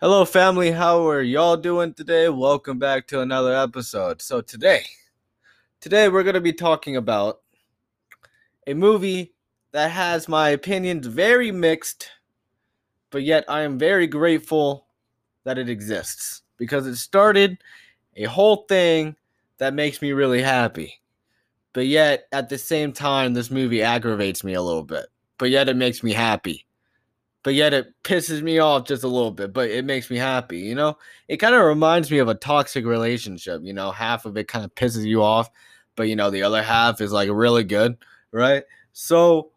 Hello, family. How are y'all doing today? Welcome back to another episode. So, today, today we're going to be talking about a movie that has my opinions very mixed, but yet I am very grateful that it exists because it started a whole thing that makes me really happy. But yet, at the same time, this movie aggravates me a little bit, but yet it makes me happy but yet it pisses me off just a little bit, but it makes me happy, you know? It kind of reminds me of a toxic relationship, you know? Half of it kind of pisses you off, but you know, the other half is like really good, right? So,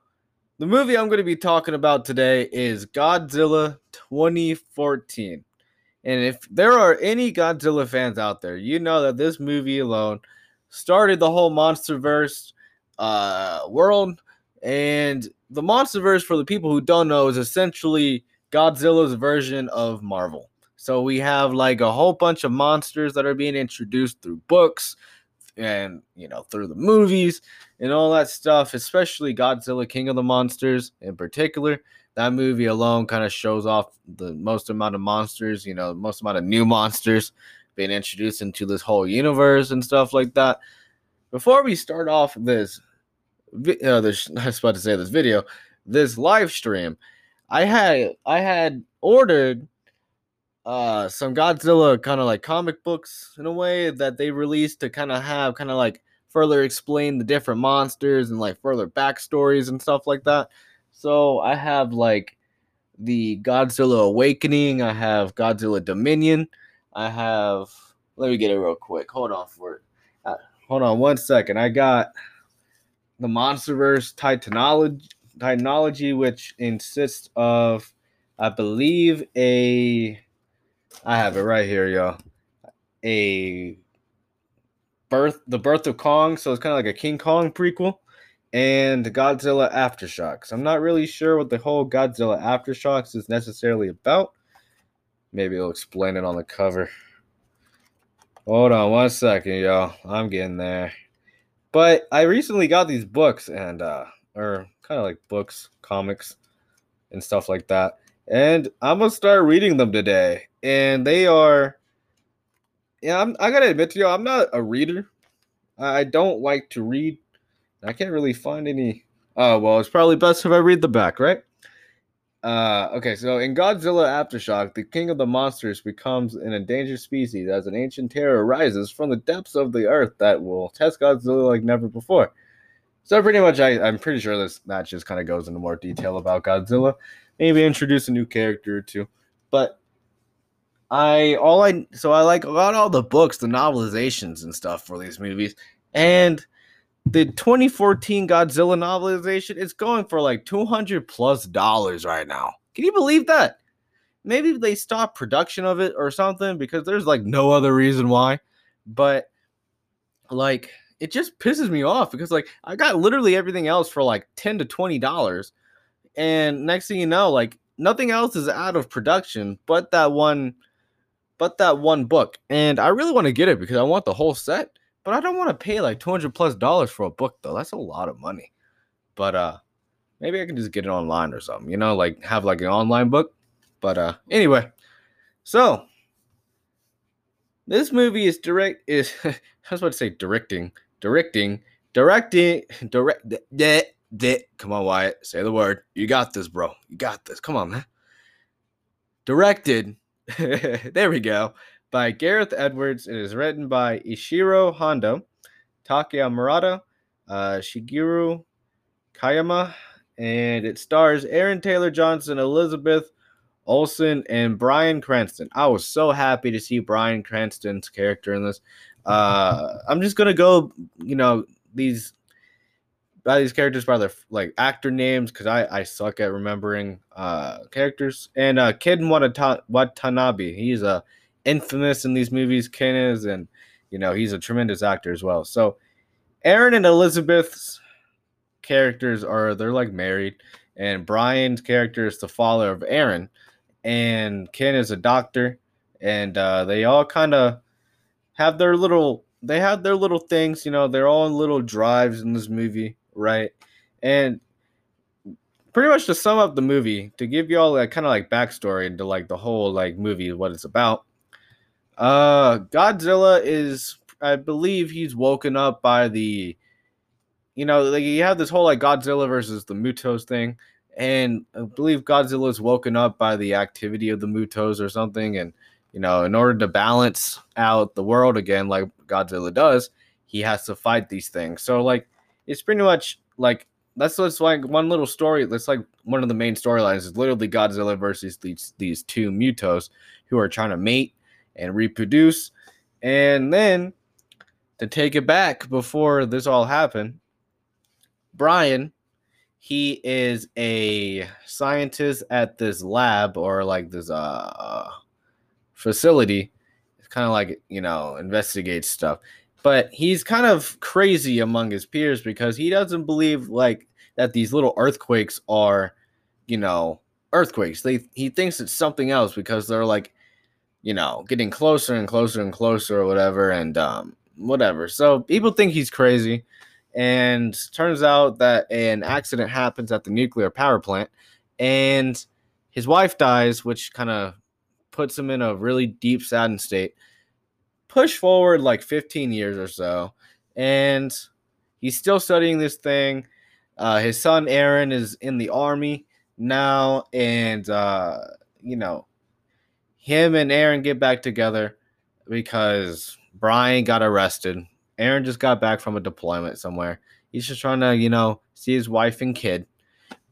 the movie I'm going to be talking about today is Godzilla 2014. And if there are any Godzilla fans out there, you know that this movie alone started the whole MonsterVerse uh, world and the MonsterVerse, for the people who don't know, is essentially Godzilla's version of Marvel. So we have like a whole bunch of monsters that are being introduced through books and you know through the movies and all that stuff, especially Godzilla King of the Monsters in particular. That movie alone kind of shows off the most amount of monsters, you know, most amount of new monsters being introduced into this whole universe and stuff like that. Before we start off this uh, this, I was about to say this video, this live stream, I had I had ordered uh some Godzilla kind of like comic books in a way that they released to kind of have kind of like further explain the different monsters and like further backstories and stuff like that. So I have like the Godzilla Awakening, I have Godzilla Dominion, I have let me get it real quick. Hold on for it. Uh, hold on one second. I got the MonsterVerse Titanology, Titanology, which insists of, I believe, a. I have it right here, y'all. A birth, the birth of Kong, so it's kind of like a King Kong prequel, and Godzilla Aftershocks. I'm not really sure what the whole Godzilla Aftershocks is necessarily about. Maybe it'll explain it on the cover. Hold on one second, y'all. I'm getting there. But I recently got these books and uh or kind of like books, comics and stuff like that. And I'm gonna start reading them today. And they are yeah, I'm, I gotta admit to you, I'm not a reader. I don't like to read. I can't really find any. Oh well, it's probably best if I read the back, right? Uh, okay, so in Godzilla Aftershock, the king of the monsters becomes an endangered species as an ancient terror rises from the depths of the earth that will test Godzilla like never before. So pretty much, I, I'm pretty sure this that just kind of goes into more detail about Godzilla. Maybe introduce a new character or two, but I all I so I like got all the books, the novelizations and stuff for these movies, and the 2014 Godzilla novelization is going for like 200 plus dollars right now. Can you believe that? Maybe they stopped production of it or something because there's like no other reason why. But like it just pisses me off because like I got literally everything else for like 10 to 20 dollars. And next thing you know, like nothing else is out of production but that one but that one book. And I really want to get it because I want the whole set but I don't want to pay like 200 plus dollars for a book though. That's a lot of money. But uh maybe I can just get it online or something, you know, like have like an online book. But uh anyway, so this movie is direct is I was about to say directing, directing, directing, direct de, de, come on, Wyatt, say the word. You got this, bro. You got this. Come on, man. Directed. there we go by Gareth Edwards. It is written by Ishiro Honda, Takeya Murata, uh, Shigeru Kayama, and it stars Aaron Taylor Johnson, Elizabeth Olsen, and Bryan Cranston. I was so happy to see Bryan Cranston's character in this. Uh, I'm just gonna go, you know, these by these characters by their like actor names because I I suck at remembering uh characters. And uh, Ken Watanabe, he's a infamous in these movies, Ken is, and you know he's a tremendous actor as well. So Aaron and Elizabeth's characters are they're like married, and Bryan's character is the father of Aaron, and Ken is a doctor, and uh, they all kind of have their little they have their little things, you know, they're all little drives in this movie, right? And pretty much to sum up the movie, to give you all like kind of like backstory into like the whole like movie, what it's about. Uh, Godzilla is, I believe, he's woken up by the, you know, like you have this whole like Godzilla versus the Mutos thing, and I believe Godzilla is woken up by the activity of the Mutos or something, and you know, in order to balance out the world again, like Godzilla does, he has to fight these things. So like, it's pretty much like that's what's like one little story. That's like one of the main storylines is literally Godzilla versus these these two Mutos who are trying to mate and reproduce. And then to take it back before this all happened, Bryan, he is a scientist at this lab or like this uh facility. It's kind of like you know investigates stuff but he's kind of crazy among his peers because he doesn't believe like that these little earthquakes are, you know, earthquakes. They he thinks it's something else because they're like, you know, getting closer and closer and closer or whatever and um whatever. So people think he's crazy and turns out that an accident happens at the nuclear power plant and his wife dies, which kind of puts him in a really deep saddened state push forward like 15 years or so, and he's still studying this thing. Uh, his son Aaron is in the army now, and uh, you know, him and Aaron get back together because Bryan got arrested. Aaron just got back from a deployment somewhere. He's just trying to, you know, see his wife and kid.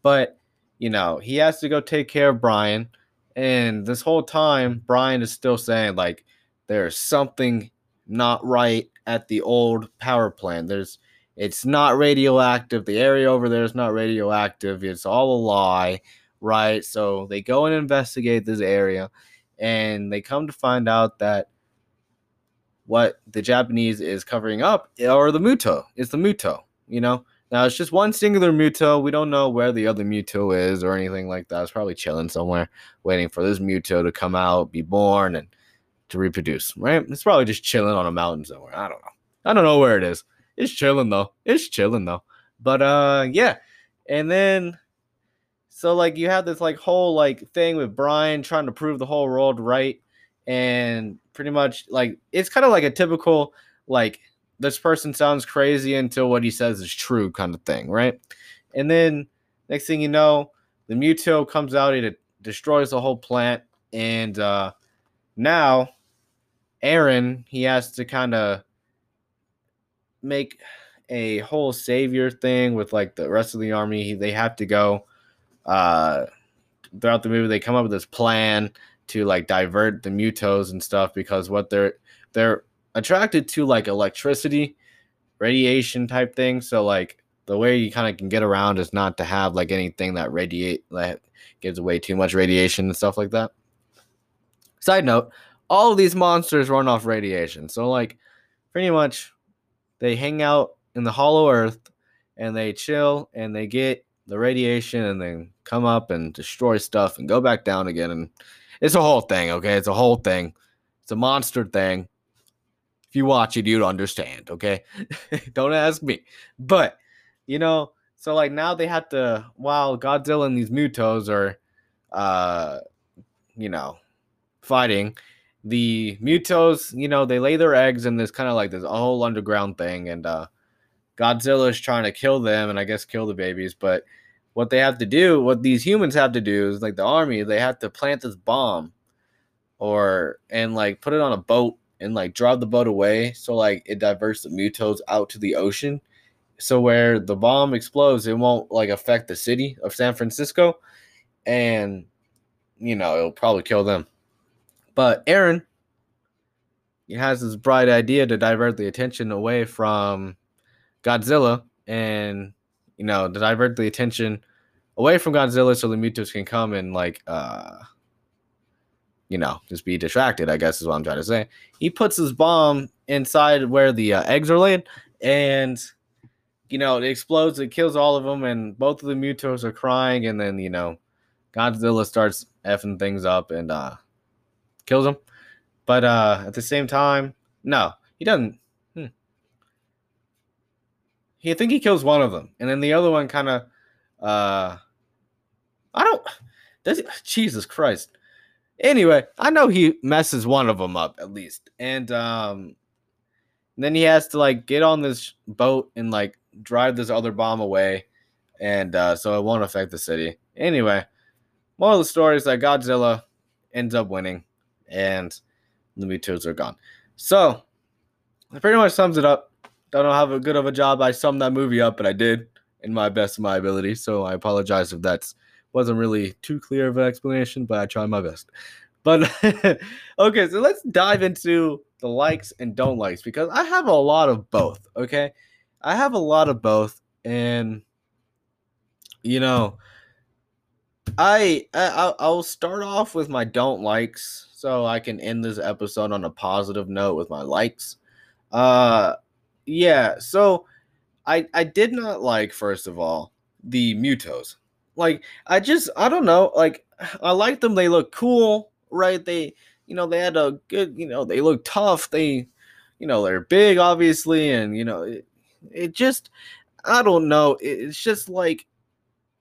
But, you know, he has to go take care of Bryan. And this whole time, Bryan is still saying, like, there's something not right at the old power plant. There's it's not radioactive. The area over there is not radioactive. It's all a lie, right? So they go and investigate this area and they come to find out that what the Japanese is covering up or the Muto is the Muto, you know? Now it's just one singular Muto. We don't know where the other Muto is or anything like that. It's probably chilling somewhere, waiting for this Muto to come out, be born, and to reproduce, right? It's probably just chilling on a mountain somewhere. I don't know. I don't know where it is. It's chilling though. It's chilling though. But uh yeah. And then so like you have this like whole like thing with Bryan trying to prove the whole world right and pretty much like it's kind of like a typical like this person sounds crazy until what he says is true kind of thing, right? And then next thing you know, the Muto comes out, it destroys the whole plant, and uh now Aaron, he has to kind of make a whole savior thing with like the rest of the army. He, they have to go uh, throughout the movie. They come up with this plan to like divert the mutos and stuff because what they're they're attracted to like electricity, radiation type thing. So like the way you kind of can get around is not to have like anything that radiate that gives away too much radiation and stuff like that. Side note, all of these monsters run off radiation. So like pretty much they hang out in the hollow earth and they chill and they get the radiation and then come up and destroy stuff and go back down again and it's a whole thing, okay? It's a whole thing. It's a monster thing. If you watch it, you'd understand, okay? Don't ask me. But, you know, so like now they have to while Godzilla and these Mutos are uh you know, fighting, the Mutos, you know, they lay their eggs in this kind of like this whole underground thing, and uh, Godzilla is trying to kill them, and I guess kill the babies. But what they have to do, what these humans have to do, is like the army, they have to plant this bomb, or and like put it on a boat and like drive the boat away, so like it diverts the Mutos out to the ocean. So where the bomb explodes, it won't like affect the city of San Francisco, and you know it'll probably kill them. But Aaron he has this bright idea to divert the attention away from Godzilla and you know to divert the attention away from Godzilla so the Mutos can come and like uh you know just be distracted I guess is what I'm trying to say. He puts his bomb inside where the uh, eggs are laid and you know it explodes it kills all of them and both of the Mutos are crying and then you know Godzilla starts effing things up and uh kills them. But uh, at the same time, no, he doesn't. He I think he kills one of them, and then the other one kind of uh, I don't. Does Jesus Christ. Anyway, I know he messes one of them up at least, and um, then he has to like get on this boat and like drive this other bomb away, and uh, so it won't affect the city. Anyway, moral of the story is that Godzilla ends up winning, and the Mutos are gone. So that pretty much sums it up. Don't know how good of a job I summed that movie up, but I did in my best of my ability. So I apologize if that's wasn't really too clear of an explanation, but I tried my best. But okay, so let's dive into the likes and don't likes because I have a lot of both. Okay, I have a lot of both, and you know, I, I I'll start off with my don't likes so I can end this episode on a positive note with my likes. Uh, yeah, so I I did not like first of all the Mutos. Like I just I don't know. Like I like them. They look cool, right? They you know they had a good you know they look tough. They you know they're big obviously, and you know it, it just I don't know. It's just like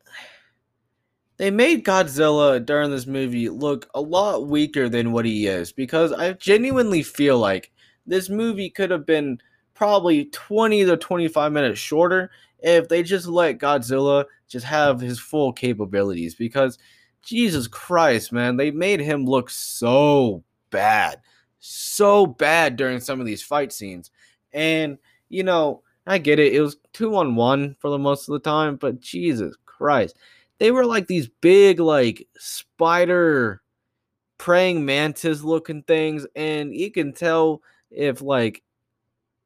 they made Godzilla during this movie look a lot weaker than what he is because I genuinely feel like this movie could have been probably 20 to 25 minutes shorter if they just let Godzilla just have his full capabilities because Jesus Christ, man, they made him look so bad. So bad during some of these fight scenes. And, you know, I get it. It was two on one for the most of the time, but Jesus Christ. They were like these big, like spider praying mantis looking things. And you can tell if like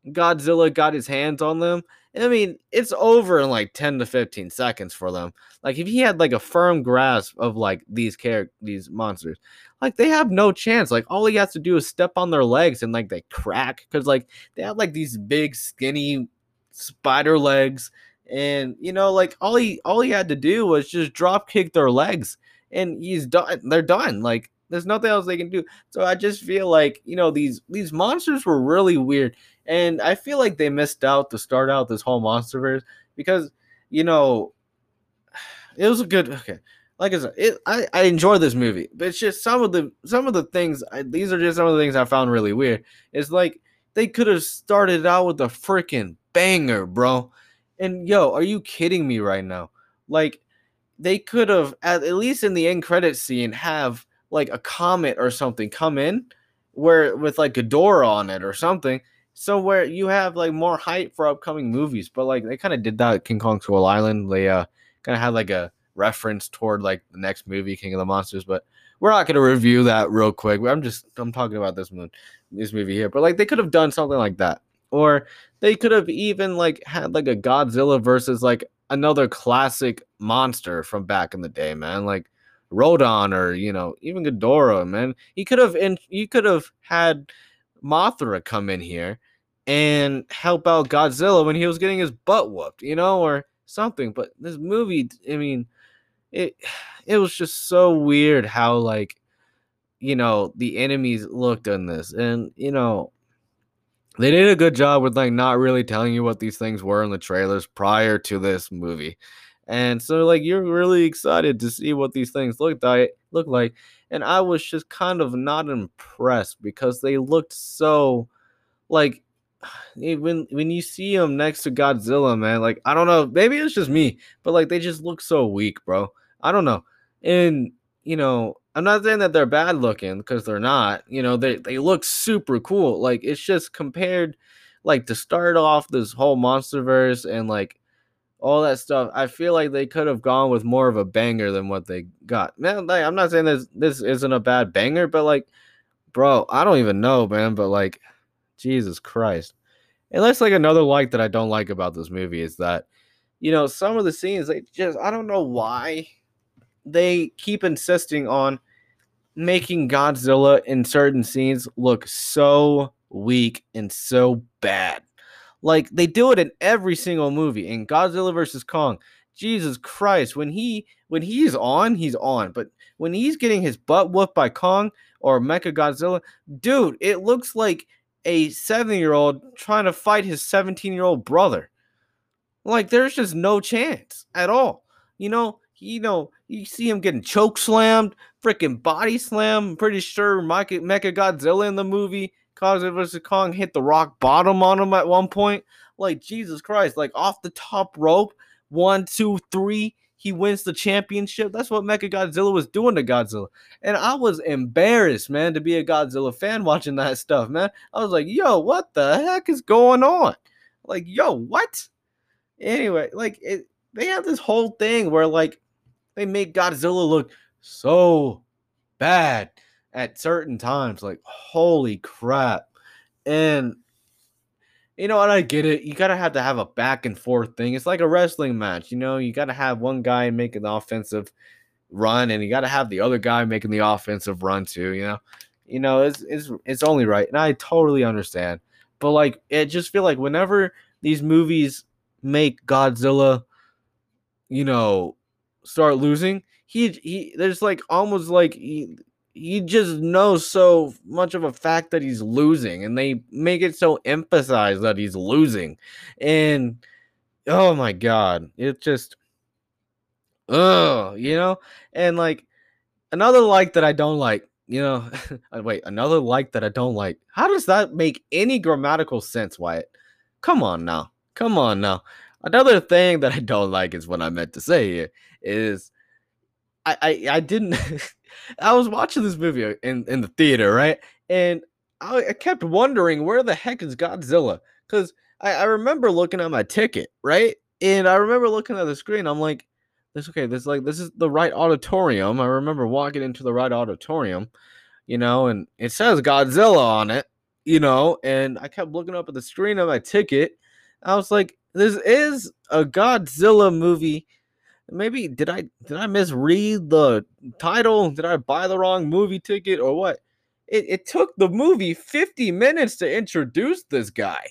Godzilla got his hands on them, I mean, it's over in like 10 to 15 seconds for them. Like if he had like a firm grasp of like these characters, these monsters, like they have no chance. Like all he has to do is step on their legs and like they crack because like they have like these big skinny spider legs and you know like all he all he had to do was just drop kick their legs and he's done they're done like there's nothing else they can do. So I just feel like, you know, these these monsters were really weird. And I feel like they missed out to start out this whole monsterverse because, you know, it was a good okay. Like I said, it, I, I enjoy this movie, but it's just some of the some of the things. I, these are just some of the things I found really weird. It's like they could have started out with a freaking banger, bro. And yo, are you kidding me right now? Like they could have at, at least in the end credit scene have like a comet or something come in where with like a door on it or something. So where you have like more hype for upcoming movies, but like they kind of did that King Kong Skull Island. They uh kind of had like a reference toward like the next movie, King of the Monsters, but we're not gonna review that real quick. I'm just I'm talking about this movie, this movie here. But like they could have done something like that, or they could have even like had like a Godzilla versus like another classic monster from back in the day, man. Like Rodan or you know even Ghidorah, man. He could have and you could have had Mothra come in here and help out Godzilla when he was getting his butt whooped, you know, or something. But this movie, I mean, it it was just so weird how like you know the enemies looked in this, and you know they did a good job with like not really telling you what these things were in the trailers prior to this movie. And so like you're really excited to see what these things look like look like. And I was just kind of not impressed because they looked so like eh, when when you see them next to Godzilla, man, like I don't know, maybe it's just me, but like they just look so weak, bro. I don't know. And you know, I'm not saying that they're bad looking because they're not. You know, they they look super cool. Like it's just compared like to start off this whole monsterverse and like all that stuff. I feel like they could have gone with more of a banger than what they got. Man, like, I'm not saying this this isn't a bad banger, but like, bro, I don't even know, man. But like, Jesus Christ. And that's like another like that I don't like about this movie is that, you know, some of the scenes they just I don't know why they keep insisting on making Godzilla in certain scenes look so weak and so bad. Like they do it in every single movie. In Godzilla versus Kong, Jesus Christ, when he when he's on, he's on. But when he's getting his butt whooped by Kong or Mecha Godzilla, dude, it looks like a seven year old trying to fight his 17 year old brother. Like there's just no chance at all. You know, you know, You see him getting choke slammed, freaking body slam. I'm pretty sure Mecha Godzilla in the movie, Godzilla vs. Kong, hit the rock bottom on him at one point. Like, Jesus Christ, like off the top rope, one, two, three, he wins the championship. That's what Mecha Godzilla was doing to Godzilla. And I was embarrassed, man, to be a Godzilla fan watching that stuff, man. I was like, yo, what the heck is going on? Like, yo, what? Anyway, like it, they have this whole thing where like they make Godzilla look so bad at certain times. Like, holy crap. And you know what? I get it. You gotta have to have a back and forth thing. It's like a wrestling match, you know. You gotta have one guy making the offensive run, and you gotta have the other guy making the offensive run too. You know, you know, it's it's it's only right, and I totally understand. But like, it just feel like whenever these movies make Godzilla, you know, start losing, he he there's like almost like he, he just knows so much of a fact that he's losing and they make it so emphasized that he's losing. And oh my god it just oh you know? And like another like that i don't like you know uh, wait another like that i don't like. How does that make any grammatical sense wyatt? Come on now. Come on now. Another thing that i don't like is what i meant to say here is I, I, I didn't. I was watching this movie in, in the theater, right? And I, I kept wondering where the heck is Godzilla? Because I, I remember looking at my ticket, right? And I remember looking at the screen. I'm like, this okay. This like this is the right auditorium. I remember walking into the right auditorium, you know, and it says Godzilla on it, you know. And I kept looking up at the screen of my ticket. I was like, this is a Godzilla movie maybe did I did I misread the title? Did I buy the wrong movie ticket or what? It, it took the movie 50 minutes to introduce this guy.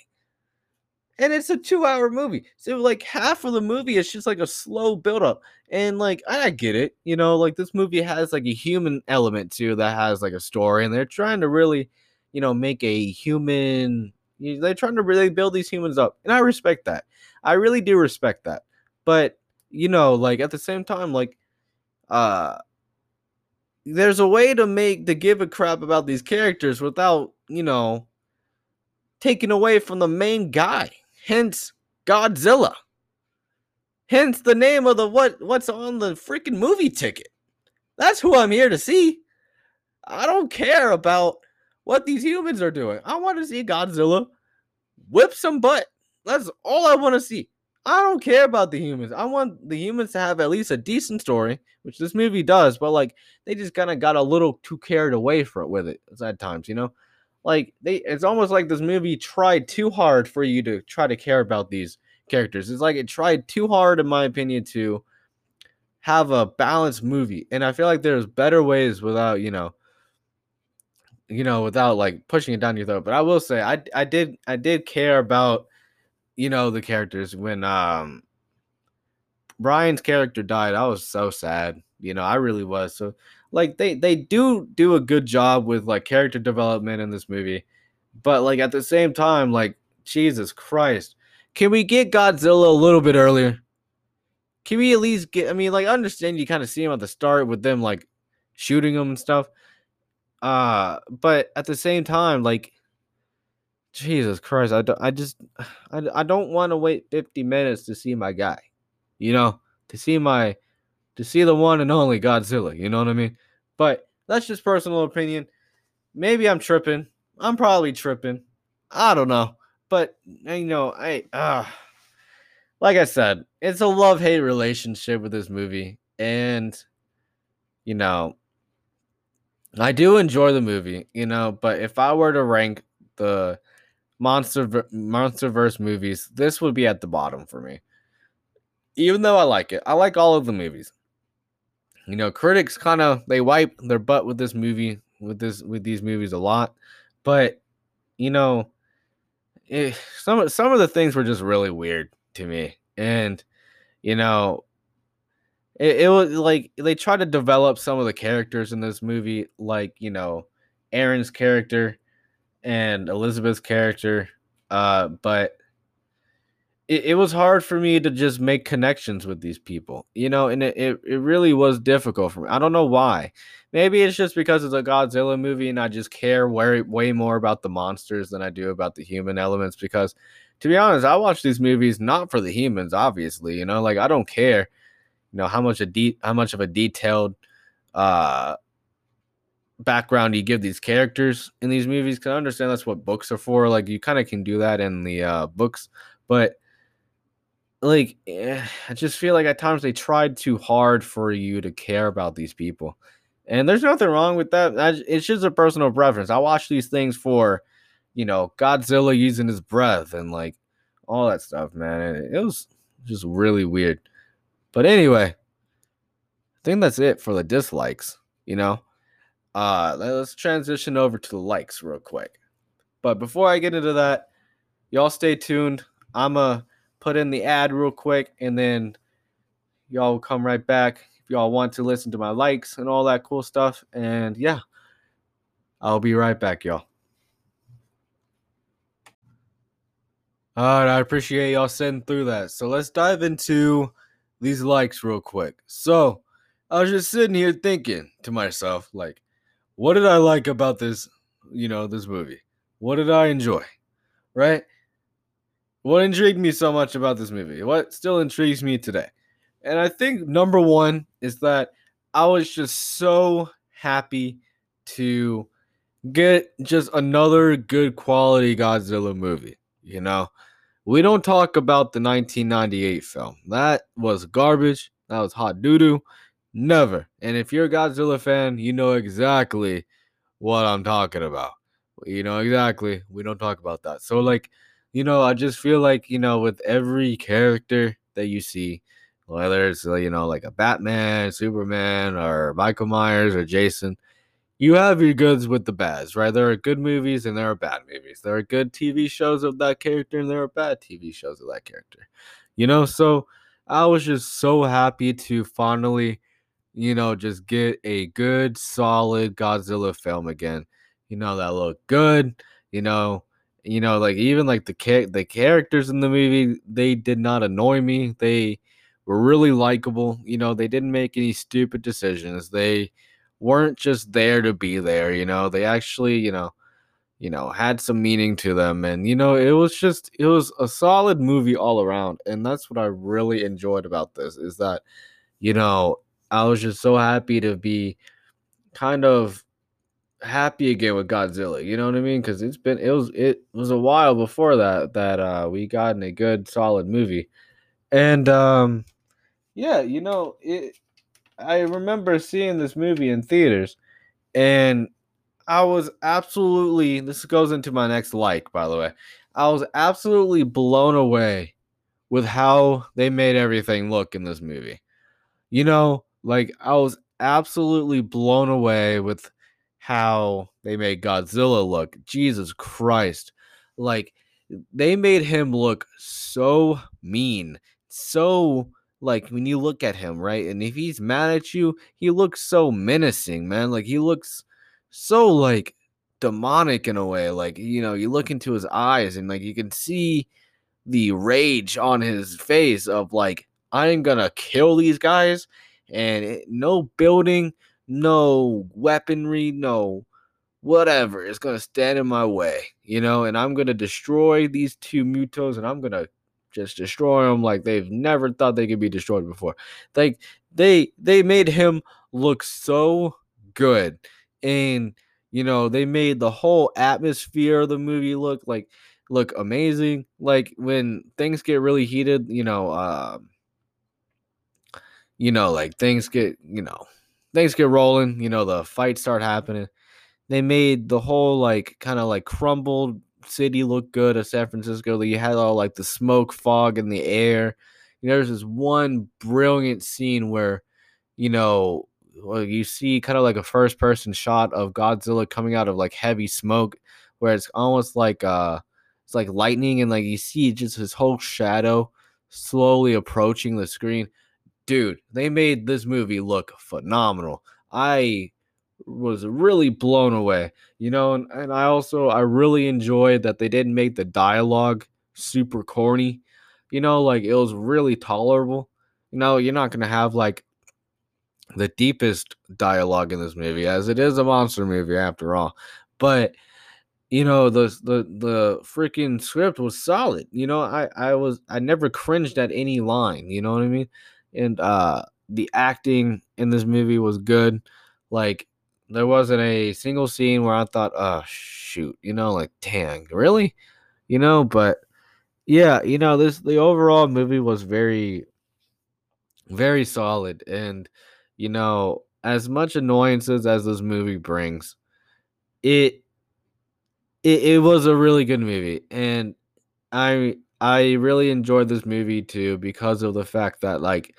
And it's a two hour movie. So, like, half of the movie is just like a slow build up. And, like, I get it. You know, like, this movie has like a human element too that has like a story. And they're trying to really, you know, make a human. They're trying to really build these humans up. And I respect that. I really do respect that. But you know, like at the same time, like uh there's a way to make to give a crap about these characters without, you know, taking away from the main guy. Hence Godzilla. Hence the name of the what what's on the freaking movie ticket. That's who I'm here to see. I don't care about what these humans are doing. I want to see Godzilla whip some butt. That's all I want to see. I don't care about the humans. I want the humans to have at least a decent story, which this movie does, but like they just kind of got a little too carried away for it with it at times, you know? Like they it's almost like this movie tried too hard for you to try to care about these characters. It's like it tried too hard in my opinion to have a balanced movie. And I feel like there's better ways without, you know, you know, without like pushing it down your throat. But I will say I I did I did care about you know the characters when um Bryan's character died, I was so sad. You know, I really was. So like they they do do a good job with like character development in this movie. But like at the same time like Jesus Christ. Can we get Godzilla a little bit earlier? Can we at least get I mean like I understand you kind of see him at the start with them like shooting him and stuff. Uh but at the same time like Jesus Christ, I, don't, I just I, I don't want to wait 50 minutes to see my guy. You know, to see my to see the one and only Godzilla, you know what I mean? But that's just personal opinion. Maybe I'm tripping. I'm probably tripping. I don't know. But you know, I uh like I said, it's a love-hate relationship with this movie and you know, I do enjoy the movie, you know, but if I were to rank the monster monsterverse movies, this would be at the bottom for me. Even though I like it, I like all of the movies. You know, critics kind of they wipe their butt with this movie, with this with these movies a lot, but you know, it, eh, some some of the things were just really weird to me, and you know, it, it was like they tried to develop some of the characters in this movie, like you know, Aaron's character and Elizabeth's character. Uh, but it, it was hard for me to just make connections with these people, you know, and it, it, it really was difficult for me. I don't know why. Maybe it's just because it's a Godzilla movie and I just care way, way more about the monsters than I do about the human elements. Because to be honest, I watch these movies not for the humans, obviously, you know, like I don't care, you know, how much a de- how much of a detailed uh background you give these characters in these movies because I understand that's what books are for. Like you kind of can do that in the uh, books, but like eh, I just feel like at times they tried too hard for you to care about these people. And there's nothing wrong with that. It's just a personal preference. I watch these things for, you know, Godzilla using his breath and like all that stuff, man. It, it was just really weird. But anyway, I think that's it for the dislikes, you know. Uh let's transition over to the likes real quick. But before I get into that, y'all stay tuned. I'm going to put in the ad real quick, and then y'all come right back if y'all want to listen to my likes and all that cool stuff. And yeah, I'll be right back, y'all. All right, I appreciate y'all sitting through that. So let's dive into these likes real quick. So I was just sitting here thinking to myself, like, what did I like about this, you know, this movie? What did I enjoy? Right? What intrigued me so much about this movie? What still intrigues me today? And I think number one is that I was just so happy to get just another good quality Godzilla movie. You know, we don't talk about the 1998 film. That was garbage. That was hot doo doo. Never. And if you're a Godzilla fan, you know exactly what I'm talking about. You know exactly. We don't talk about that. So, like, you know, I just feel like, you know, with every character that you see, whether it's, you know, like a Batman, Superman, or Michael Myers or Jason, you have your goods with the bads, right? There are good movies and there are bad movies. There are good TV shows of that character and there are bad TV shows of that character. You know, so I was just so happy to finally, you know, just get a good, solid Godzilla film again. You know, that looked good. You know, you know like even like the ca- the characters in the movie they did not annoy me they were really likable you know they didn't make any stupid decisions they weren't just there to be there you know they actually you know you know had some meaning to them and you know it was just it was a solid movie all around and that's what i really enjoyed about this is that you know i was just so happy to be kind of happy again with Godzilla. You know what I mean? Because it's been it was it was a while before that that uh we got in a good solid movie, and um yeah, you know it. I remember seeing this movie in theaters, and I was absolutely. This goes into my next like, by the way. I was absolutely blown away with how they made everything look in this movie. You know, like I was absolutely blown away with how they made Godzilla look. Jesus Christ. Like they made him look so mean. So like when you look at him, right? And if he's mad at you, he looks so menacing, man. Like he looks so like demonic in a way. Like, you know, you look into his eyes and like you can see the rage on his face of like I am gonna kill these guys and it, no building no weaponry, no whatever is going to stand in my way, you know, and I'm going to destroy these two Mutos and I'm going to just destroy them like they've never thought they could be destroyed before. Like they they made him look so good and you know, they made the whole atmosphere of the movie look like look amazing. Like when things get really heated, you know, um you know, like things get, you know, things get rolling, you know, the fights start happening. They made the whole like kind of like crumbled city look good of San Francisco. You had all like the smoke fog in the air. You know, there's this one brilliant scene where, you know, well, you see kind of like a first person shot of Godzilla coming out of like heavy smoke, where it's almost like uh it's like lightning and like you see just his whole shadow slowly approaching the screen dude, they made this movie look phenomenal. I was really blown away, you know, and, and I also I really enjoyed that they didn't make the dialogue super corny you know, like it was really tolerable. You know, you're not gonna have like the deepest dialogue in this movie, as it is a monster movie after all. But you know, the the the freaking script was solid. You know, I I was I never cringed at any line. You know what I mean? And uh the acting in this movie was good. Like there wasn't a single scene where I thought, oh shoot, you know, like dang, really? You know, but yeah, you know, this the overall movie was very very solid and you know, as much annoyances as this movie brings, it it, it was a really good movie and I I really enjoyed this movie too because of the fact that like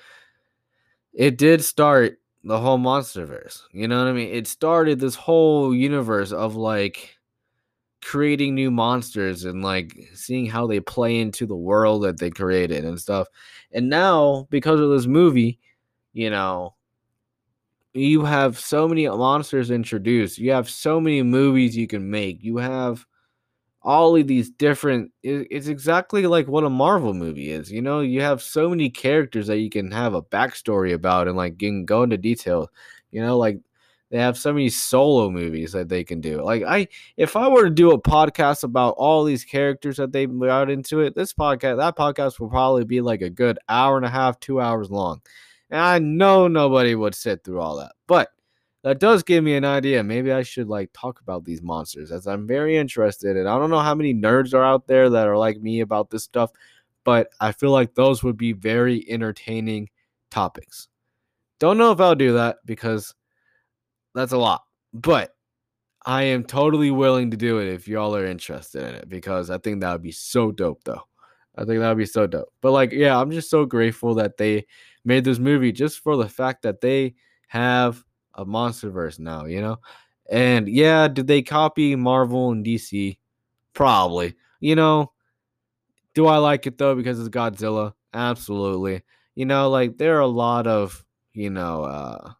it did start the whole monsterverse. You know what I mean? It started this whole universe of like creating new monsters and like seeing how they play into the world that they created and stuff. And now because of this movie, you know, you have so many monsters introduced. You have so many movies you can make. You have all of these different it's exactly like what a marvel movie is you know? You have so many characters that you can have a backstory about and like can go into detail you know? Like they have so many solo movies that they can do. Like i if i were to do a podcast about all these characters that they brought into it this podcast that podcast will probably be like a good hour and a half two hours long. And i know nobody would sit through all that. But that does give me an idea. Maybe I should like talk about these monsters as I'm very interested. And I don't know how many nerds are out there that are like me about this stuff, but I feel like those would be very entertaining topics. Don't know if I'll do that because that's a lot, but I am totally willing to do it if y'all are interested in it because I think that would be so dope though. I think that would be so dope. But like, yeah, I'm just so grateful that they made this movie just for the fact that they have a MonsterVerse now, you know? And yeah, did they copy Marvel and DC? Probably. You know, do I like it though because it's Godzilla? Absolutely. You know, like there are a lot of, you know, uh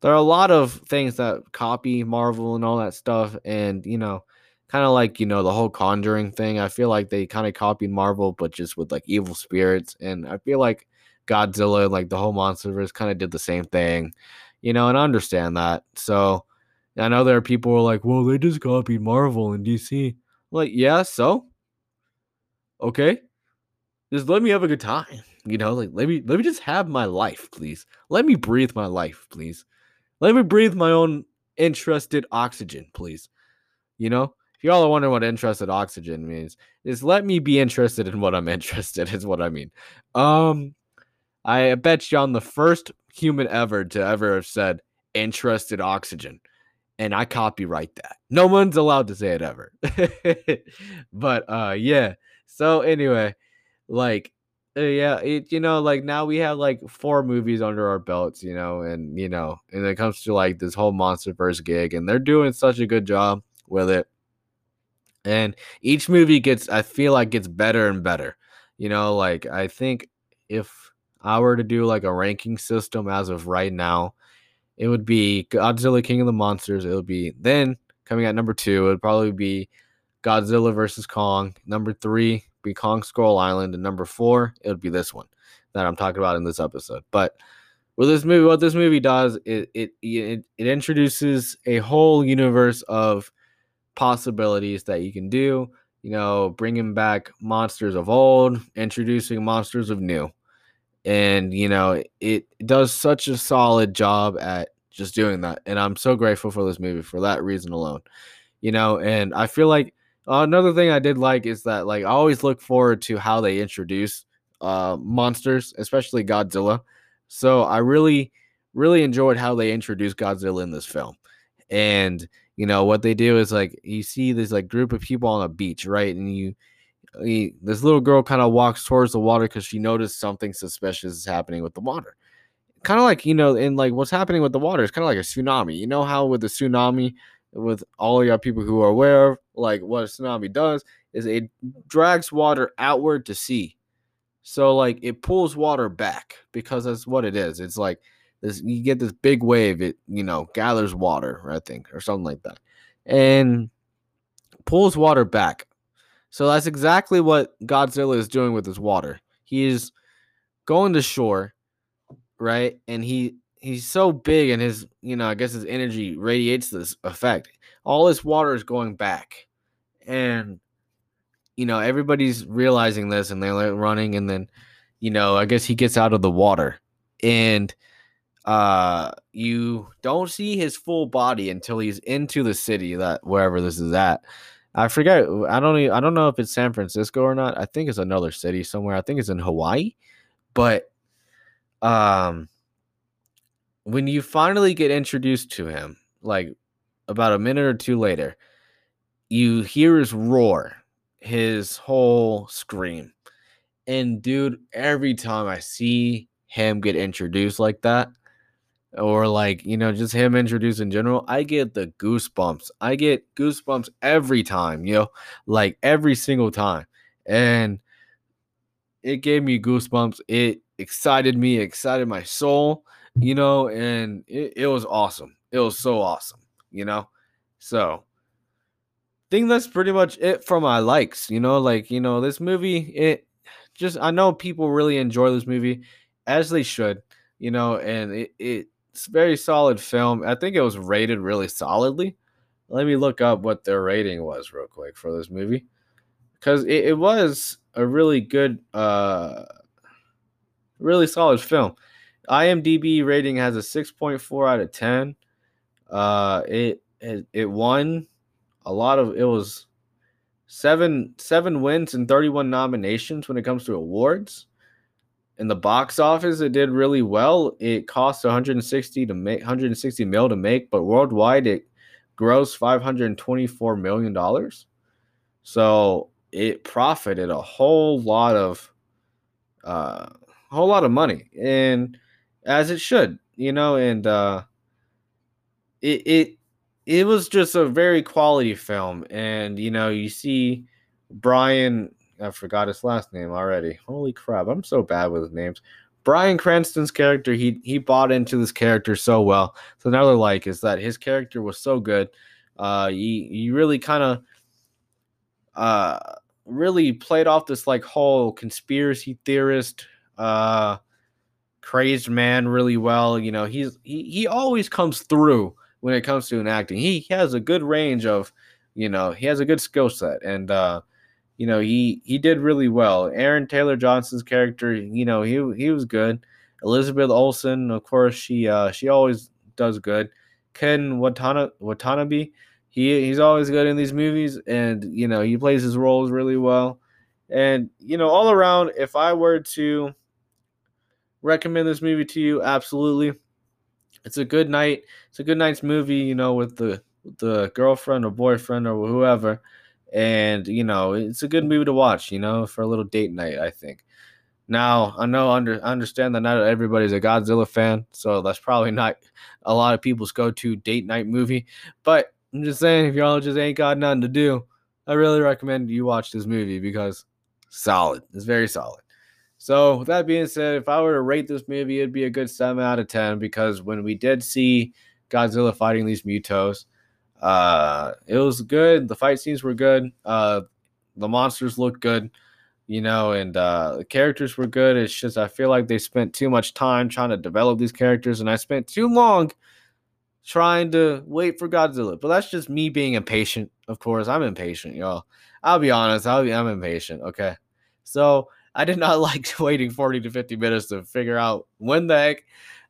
there are a lot of things that copy Marvel and all that stuff and, you know, kind of like, you know, the whole Conjuring thing. I feel like they kind of copied Marvel but just with like evil spirits and I feel like Godzilla, like the whole MonsterVerse, kind of did the same thing, you know, and I understand that. So I know there are people who are like, well, they just copied Marvel and DC. like, yeah, so okay, just let me have a good time, you know, like let me let me just have my life, please. Let me breathe my life, please. Let me breathe my own interested oxygen, please. You know, if y'all are wondering what interested oxygen means, is let me be interested in what I'm interested is what I mean. Um, I bet you I'm the first human ever to ever have said interested oxygen. And I copyright that. No one's allowed to say it ever. but uh yeah. So anyway, like uh, yeah, it you know, like now we have like four movies under our belts, you know, and you know, and it comes to like this whole MonsterVerse gig, and they're doing such a good job with it. And each movie gets, I feel like, gets better and better. You know, like I think if I were to do like a ranking system as of right now, it would be Godzilla King of the Monsters. It would be then coming at number two, it would probably be Godzilla versus Kong. Number three be Kong Skull Island, and number four it would be this one that I'm talking about in this episode. But with this movie, what this movie does, it it it, it introduces a whole universe of possibilities that you can do. You know, bringing back monsters of old, introducing monsters of new and you know it does such a solid job at just doing that and i'm so grateful for this movie for that reason alone you know and i feel like uh, another thing i did like is that like i always look forward to how they introduce uh monsters especially godzilla so i really really enjoyed how they introduced godzilla in this film and you know what they do is like you see this like group of people on a beach right and you he, this little girl kind of walks towards the water because she noticed something suspicious is happening with the water. Kind of like, you know, in like what's happening with the water is kind of like a tsunami. You know how with the tsunami, with all your people who are aware of, like what a tsunami does is it drags water outward to sea. So like it pulls water back because that's what it is. It's like this you get this big wave, it you know, gathers water, I think, or something like that. And pulls water back So that's exactly what Godzilla is doing with his water. He is going to shore, right? And he he's so big and his, you know, I guess his energy radiates this effect. All his water is going back. And you know, everybody's realizing this and they're running and then, you know, I guess he gets out of the water. And uh you don't see his full body until he's into the city that wherever this is at i forget i don't even, i don't know if it's san francisco or not i think it's another city somewhere i think it's in hawaii but um when you finally get introduced to him like about a minute or two later you hear his roar his whole scream and dude every time i see him get introduced like that or like you know just him introduced in general i get the goosebumps. I get goosebumps every time you know like every single time. And it gave me goosebumps. It excited me excited my soul you know and it, it was awesome. It was so awesome you know? So I think that's pretty much it for my likes you know? Like you know this movie it just i know people really enjoy this movie as they should you know? And it, it it's a very solid film. I think it was rated really solidly. Let me look up what their rating was real quick for this movie. Because it, it was a really good, uh, really solid film. IMDb rating has a 6.4 out of 10. Uh, it, it it won a lot of it was seven seven wins and 31 nominations when it comes to awards in the box office it did really well. It cost 160 to make 160 mil to make but worldwide it grossed 524 million dollars. So it profited a whole lot of uh a whole lot of money and as it should you know and uh it it it was just a very quality film and you know you see Bryan I forgot his last name already. Holy crap, I'm so bad with names. Bryan Cranston's character, he he bought into this character so well. So another like is that his character was so good. Uh, he he really kind of uh really played off this like whole conspiracy theorist uh crazed man really well. You know, he's he he always comes through when it comes to an acting. He, he has a good range of, you know, he has a good skill set and uh you know, he he did really well. Aaron Taylor Johnson's character, you know, he he was good. Elizabeth Olsen, of course, she uh she always does good. Ken Watana Watanabe, he he's always good in these movies, and you know he plays his roles really well. And you know, all around, if I were to recommend this movie to you, absolutely, it's a good night. It's a good night's movie, you know, with the the girlfriend or boyfriend or whoever and you know it's a good movie to watch you know for a little date night i think. Now i know under understand that not everybody's a godzilla fan so that's probably not a lot of people's go-to date night movie but i'm just saying if y'all just ain't got nothing to do i really recommend you watch this movie because solid it's very solid. So with that being said if i were to rate this movie it'd be a good 7 out of 10 because when we did see godzilla fighting these mutos uh, it was good. The fight scenes were good. Uh, the monsters looked good, you know, and uh, the characters were good. It's just I feel like they spent too much time trying to develop these characters, and I spent too long trying to wait for Godzilla. But that's just me being impatient. Of course, I'm impatient, y'all. I'll be honest. I'll be I'm impatient. Okay, so I did not like waiting 40 to 50 minutes to figure out when the heck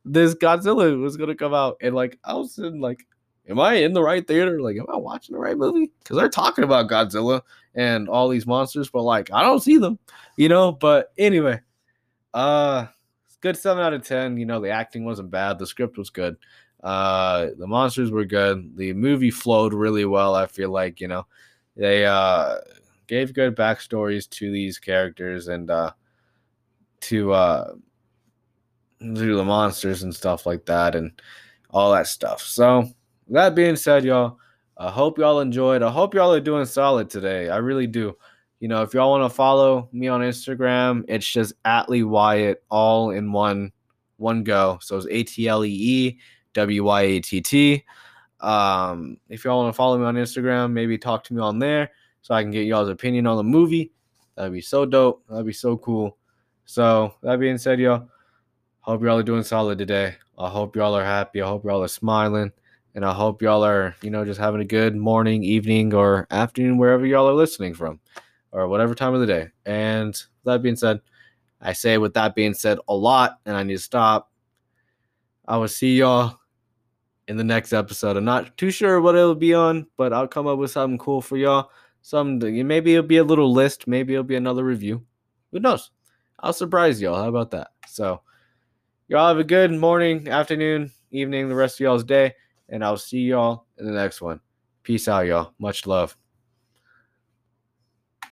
this Godzilla was gonna come out, and like I was in like am I in the right theater? Like, am I watching the right movie? Because they're talking about Godzilla and all these monsters, but like, I don't see them, you know. But anyway, uh, good seven out of ten. You know, the acting wasn't bad, the script was good, uh, the monsters were good, the movie flowed really well. I feel like you know, they uh gave good backstories to these characters and uh to uh to the monsters and stuff like that and all that stuff. So that being said, y'all, I hope y'all enjoyed. I hope y'all are doing solid today. I really do. You know, if y'all want to follow me on Instagram, it's just Atlee Wyatt, all in one one go. So it's A T L E E W Y A T T. Um, if y'all want to follow me on Instagram, maybe talk to me on there. so I can get y'all's opinion on the movie. That'd be so dope. That'd be so cool. So that being said, y'all, hope y'all are doing solid today. I hope y'all are happy. I hope y'all are smiling. And I hope y'all are, you know, just having a good morning, evening, or afternoon, wherever y'all are listening from, or whatever time of the day. And that being said, I say with that being said a lot, and I need to stop. I will see y'all in the next episode. I'm not too sure what it'll be on, but I'll come up with something cool for y'all. Something maybe it'll be a little list, maybe it'll be another review. Who knows? I'll surprise y'all. How about that? So, y'all have a good morning, afternoon, evening, the rest of y'all's day, and I'll see y'all in the next one. Peace out, y'all. Much love.